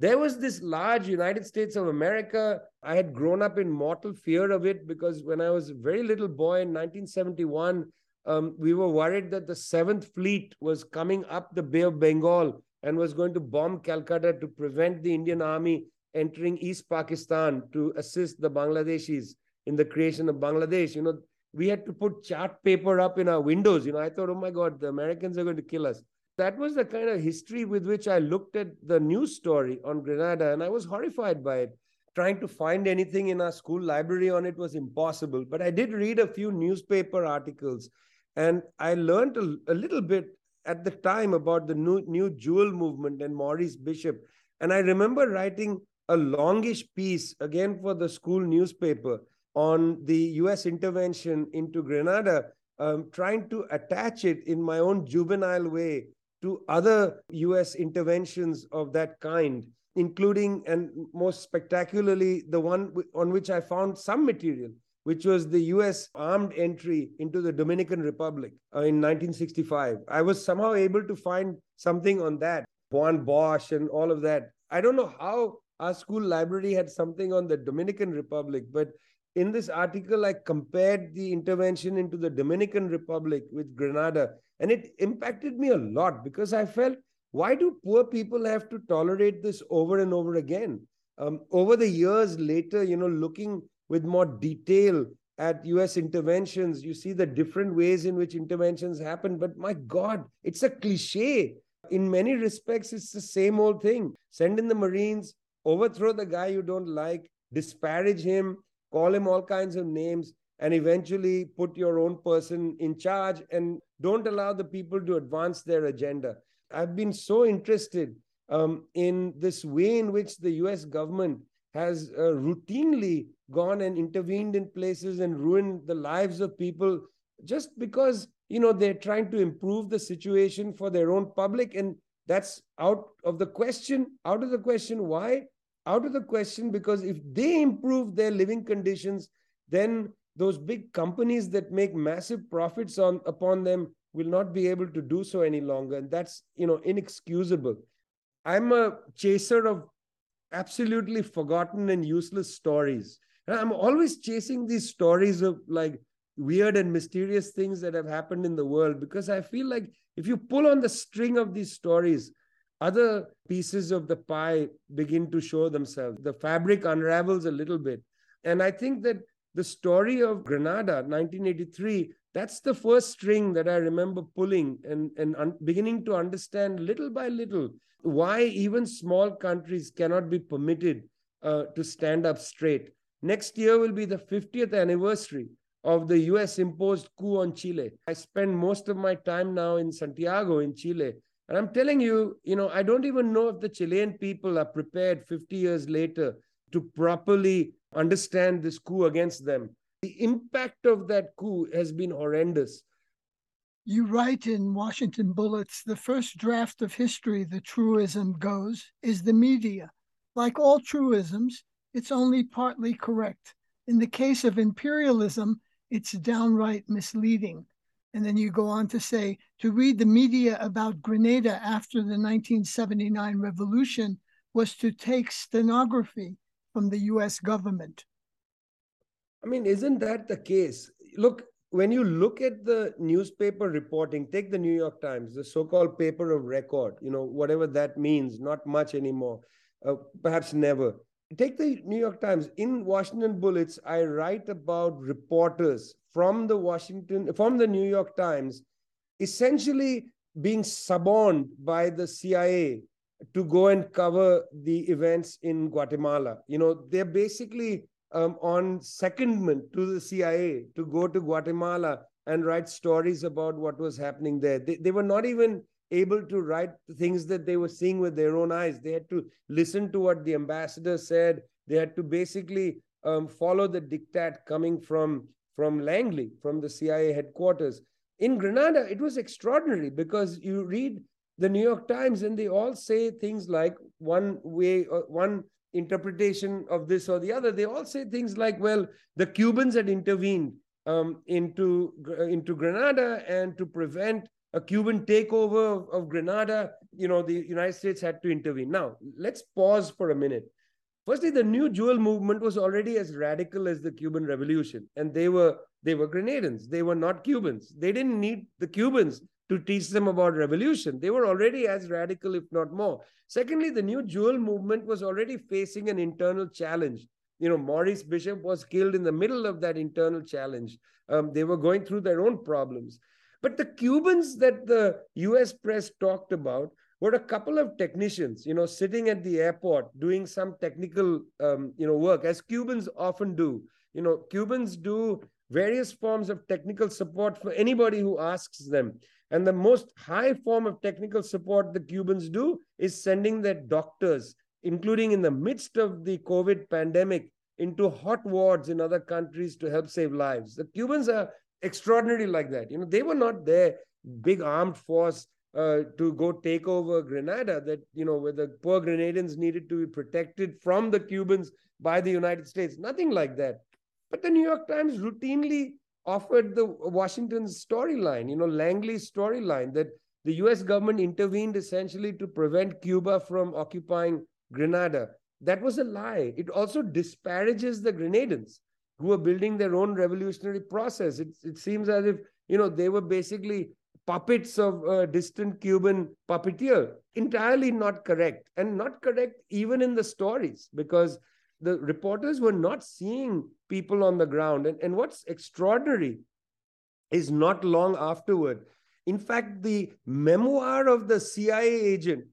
there was this large united states of america i had grown up in mortal fear of it because when i was a very little boy in 1971 um, we were worried that the seventh fleet was coming up the bay of bengal and was going to bomb Calcutta to prevent the Indian army entering East Pakistan to assist the Bangladeshis in the creation of Bangladesh. You know, we had to put chart paper up in our windows. You know, I thought, oh my God, the Americans are going to kill us. That was the kind of history with which I looked at the news story on Grenada, and I was horrified by it. Trying to find anything in our school library on it was impossible. But I did read a few newspaper articles, and I learned a, a little bit at the time about the new, new jewel movement and Maurice Bishop. And I remember writing a longish piece again for the school newspaper on the US intervention into Grenada, um, trying to attach it in my own juvenile way to other US interventions of that kind, including and most spectacularly the one on which I found some material which was the US armed entry into the Dominican Republic uh, in 1965. I was somehow able to find something on that, Juan Bosch and all of that. I don't know how our school library had something on the Dominican Republic, but in this article, I compared the intervention into the Dominican Republic with Grenada, and it impacted me a lot because I felt, why do poor people have to tolerate this over and over again? Um, over the years later, you know, looking with more detail at US interventions, you see the different ways in which interventions happen. But my God, it's a cliche. In many respects, it's the same old thing. Send in the Marines, overthrow the guy you don't like, disparage him, call him all kinds of names, and eventually put your own person in charge and don't allow the people to advance their agenda. I've been so interested um, in this way in which the US government has uh, routinely gone and intervened in places and ruined the lives of people just because you know they're trying to improve the situation for their own public and that's out of the question out of the question why out of the question because if they improve their living conditions then those big companies that make massive profits on upon them will not be able to do so any longer. And that's you know inexcusable. I'm a chaser of absolutely forgotten and useless stories. I'm always chasing these stories of like weird and mysterious things that have happened in the world because i feel like if you pull on the string of these stories other pieces of the pie begin to show themselves the fabric unravels a little bit and i think that the story of Grenada, 1983 that's the first string that I remember pulling and, and un- beginning to understand little by little why even small countries cannot be permitted uh, to stand up straight. Next year will be the 50th anniversary of the US imposed coup on Chile. I spend most of my time now in Santiago, in Chile. And I'm telling you, you know, I don't even know if the Chilean people are prepared 50 years later to properly understand this coup against them. The impact of that coup has been horrendous. You write in Washington Bullets the first draft of history the truism goes is the media. Like all truisms, it's only partly correct. In the case of imperialism, it's downright misleading. And then you go on to say to read the media about Grenada after the 1979 revolution was to take stenography from the US government. I mean, isn't that the case? Look, when you look at the newspaper reporting, take the New York Times, the so called paper of record, you know, whatever that means, not much anymore, uh, perhaps never. Take the New York Times. In Washington Bullets, I write about reporters from the Washington, from the New York Times, essentially being suborned by the CIA to go and cover the events in Guatemala. You know, they're basically um, on secondment to the CIA to go to Guatemala and write stories about what was happening there. They, they were not even able to write things that they were seeing with their own eyes. They had to listen to what the ambassador said. They had to basically um, follow the diktat coming from, from Langley, from the CIA headquarters. In Grenada, it was extraordinary because you read the New York Times and they all say things like one way, uh, one interpretation of this or the other. They all say things like, well, the Cubans had intervened um, into, into Grenada and to prevent a Cuban takeover of, of Grenada, you know, the United States had to intervene. Now, let's pause for a minute. Firstly, the New Jewel movement was already as radical as the Cuban Revolution, and they were they were Grenadans. They were not Cubans. They didn't need the Cubans to teach them about revolution. They were already as radical, if not more. Secondly, the New Jewel movement was already facing an internal challenge. You know, Maurice Bishop was killed in the middle of that internal challenge. Um, they were going through their own problems. But the Cubans that the US press talked about were a couple of technicians, you know, sitting at the airport doing some technical, um, you know, work, as Cubans often do. You know, Cubans do various forms of technical support for anybody who asks them. And the most high form of technical support the Cubans do is sending their doctors, including in the midst of the COVID pandemic, into hot wards in other countries to help save lives. The Cubans are extraordinary like that. You know, they were not there, big armed force uh, to go take over Grenada, that, you know, where the poor Grenadians needed to be protected from the Cubans by the United States. Nothing like that. But the New York Times routinely offered the Washington's storyline, you know, Langley's storyline that the US government intervened essentially to prevent Cuba from occupying Grenada. That was a lie. It also disparages the Grenadans who were building their own revolutionary process. It, it seems as if, you know, they were basically puppets of a distant Cuban puppeteer. Entirely not correct. And not correct even in the stories, because the reporters were not seeing people on the ground. And, and what's extraordinary is not long afterward. In fact, the memoir of the CIA agent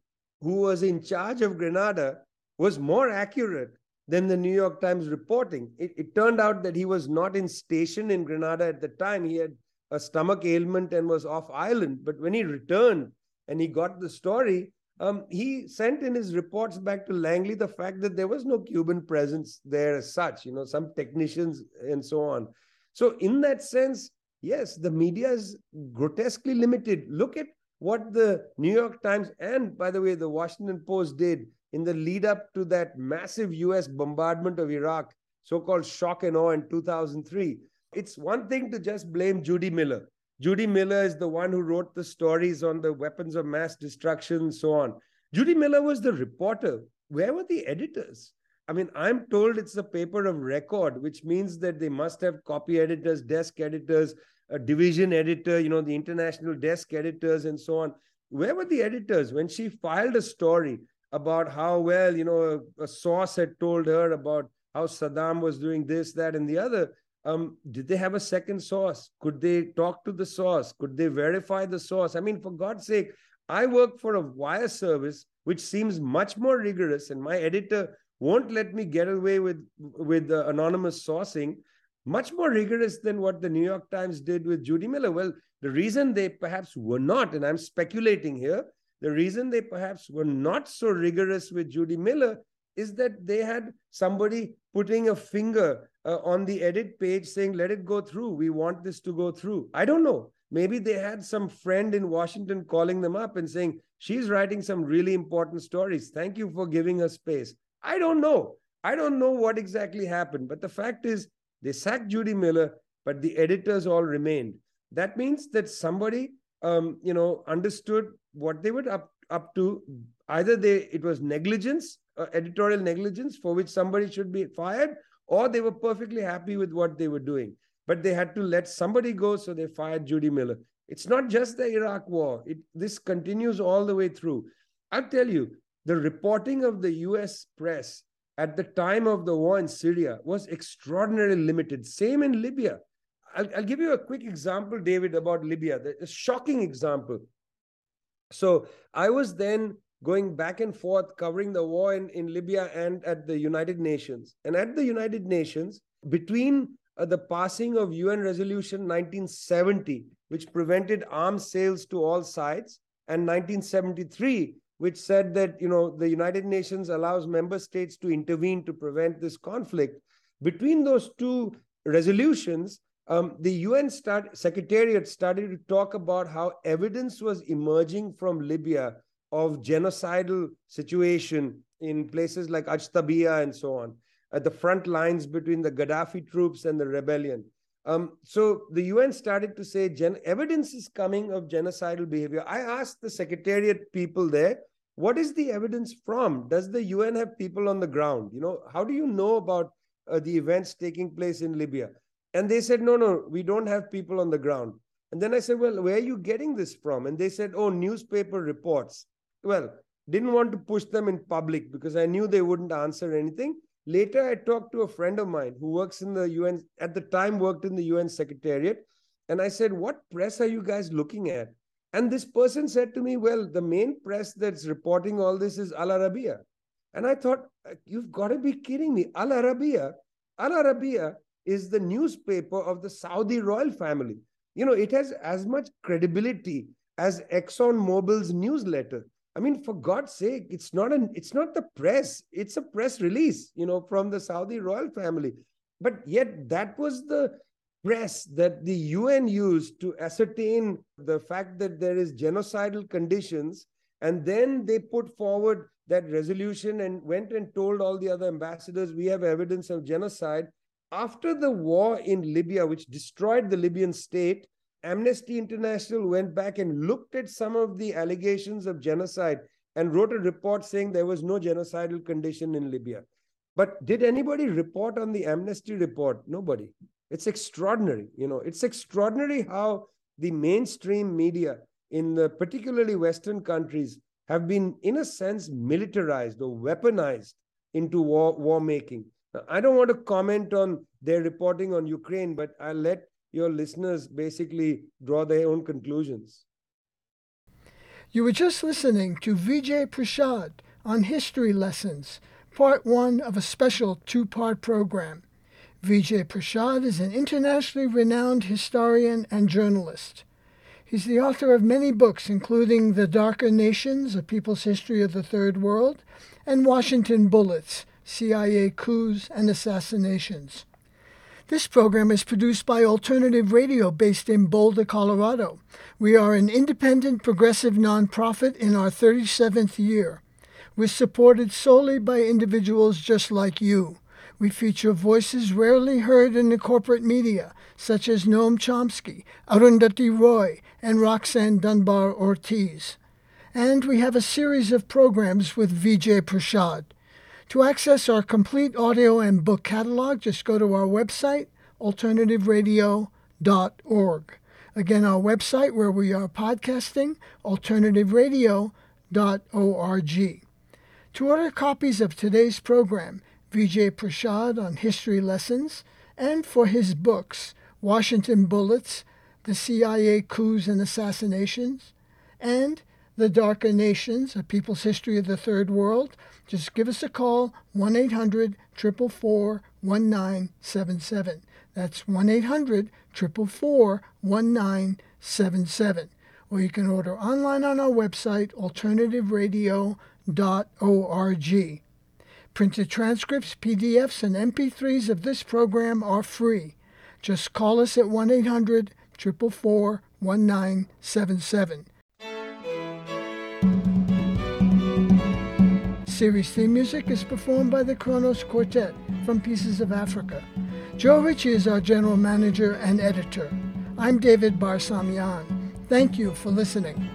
who was in charge of Grenada was more accurate than the New York Times reporting. It, it, turned out that he was not in station in Grenada at the time. He had a stomach ailment and was off island. But when he returned and he got the story, um, he sent in his reports back to Langley the fact that there was no Cuban presence there as such, you know, some technicians and so on. So, in that sense, yes, the media is grotesquely limited. Look at what the New York Times and, by the way, the Washington Post did in the lead up to that massive US bombardment of Iraq, so called shock and awe in 2003. It's one thing to just blame Judy Miller. Judy Miller is the one who wrote the stories on the weapons of mass destruction and so on. Judy Miller was the reporter. Where were the editors? I mean, I'm told it's a paper of record, which means that they must have copy editors, desk editors, a division editor, you know, the international desk editors, and so on. Where were the editors when she filed a story? about how well, you know, a, a source had told her about how Saddam was doing this, that, and the other. Um, did they have a second source? Could they talk to the source? Could they verify the source? I mean, for God's sake, I work for a wire service which seems much more rigorous, and my editor won't let me get away with with uh, anonymous sourcing. Much more rigorous than what the New York Times did with Judy Miller. Well, the reason they perhaps were not, and I'm speculating here, the reason they perhaps were not so rigorous with Judy Miller is that they had somebody putting a finger uh, on the edit page saying, let it go through. We want this to go through. I don't know. Maybe they had some friend in Washington calling them up and saying, she's writing some really important stories. Thank you for giving her space. I don't know. I don't know what exactly happened. But the fact is, they sacked Judy Miller, but the editors all remained. That means that somebody um, you know, understood what they were up up to. Either they it was negligence, uh, editorial negligence, for which somebody should be fired, or they were perfectly happy with what they were doing. But they had to let somebody go, so they fired Judy Miller. It's not just the Iraq War. It this continues all the way through. I'll tell you, the reporting of the U.S. press at the time of the war in Syria was extraordinarily limited. Same in Libya. I'll, I'll give you a quick example, David, about Libya, a shocking example. So I was then going back and forth covering the war in, in Libya and at the United Nations. And at the United Nations, between uh, the passing of UN Resolution 1970, which prevented arms sales to all sides, and 1973, which said that you know the United Nations allows member states to intervene to prevent this conflict. Between those two resolutions, um, the UN start, Secretariat started to talk about how evidence was emerging from Libya of genocidal situation in places like Ajdabiya and so on, at the front lines between the Gaddafi troops and the rebellion. Um, so the UN started to say gen- evidence is coming of genocidal behavior. I asked the Secretariat people there, what is the evidence from? Does the UN have people on the ground? You know, how do you know about uh, the events taking place in Libya? And they said, no, no, we don't have people on the ground. And then I said, well, where are you getting this from? And they said, oh, newspaper reports. Well, didn't want to push them in public because I knew they wouldn't answer anything. Later, I talked to a friend of mine who works in the UN, at the time worked in the UN Secretariat. And I said, what press are you guys looking at? And this person said to me, well, the main press that's reporting all this is Al Arabiya. And I thought, you've got to be kidding me. Al Arabiya, Al Arabiya is the newspaper of the Saudi royal family. You know, it has as much credibility as Exxon Mobil's newsletter. I mean, for God's sake, it's not an it's not the press, it's a press release, you know, from the Saudi royal family. But yet that was the press that the UN used to ascertain the fact that there is genocidal conditions. And then they put forward that resolution and went and told all the other ambassadors, we have evidence of genocide after the war in Libya, which destroyed the Libyan state, Amnesty International went back and looked at some of the allegations of genocide and wrote a report saying there was no genocidal condition in Libya. But did anybody report on the Amnesty report? Nobody. It's extraordinary. You know, it's extraordinary how the mainstream media in the particularly Western countries have been, in a sense, militarized or weaponized into war, war making. I don't want to comment on their reporting on Ukraine, but I'll let your listeners basically draw their own conclusions. You were just listening to Vijay Prashad on History Lessons, part one of a special two part program. Vijay Prashad is an internationally renowned historian and journalist. He's the author of many books, including The Darker Nations, A People's History of the Third World, and Washington Bullets, CIA Coups and Assassinations. This program is produced by Alternative Radio based in Boulder, Colorado. We are an independent progressive nonprofit in our 37th year. We're supported solely by individuals just like you. We feature voices rarely heard in the corporate media, such as Noam Chomsky, Arundhati Roy, and Roxanne Dunbar Ortiz. And we have a series of programs with Vijay Prashad. To access our complete audio and book catalog, just go to our website, alternativeradio.org. Again, our website where we are podcasting, alternativeradio.org. To order copies of today's program, Vijay Prashad on history lessons, and for his books, Washington Bullets, The CIA Coups and Assassinations, and The Darker Nations, A People's History of the Third World, just give us a call, 1 800 444 1977. That's 1 800 444 1977. Or you can order online on our website, alternativeradio.org. Printed transcripts, PDFs, and MP3s of this program are free. Just call us at 1 800 444 1977. Series theme music is performed by the Kronos Quartet from Pieces of Africa. Joe Ritchie is our general manager and editor. I'm David Barsamian. Thank you for listening.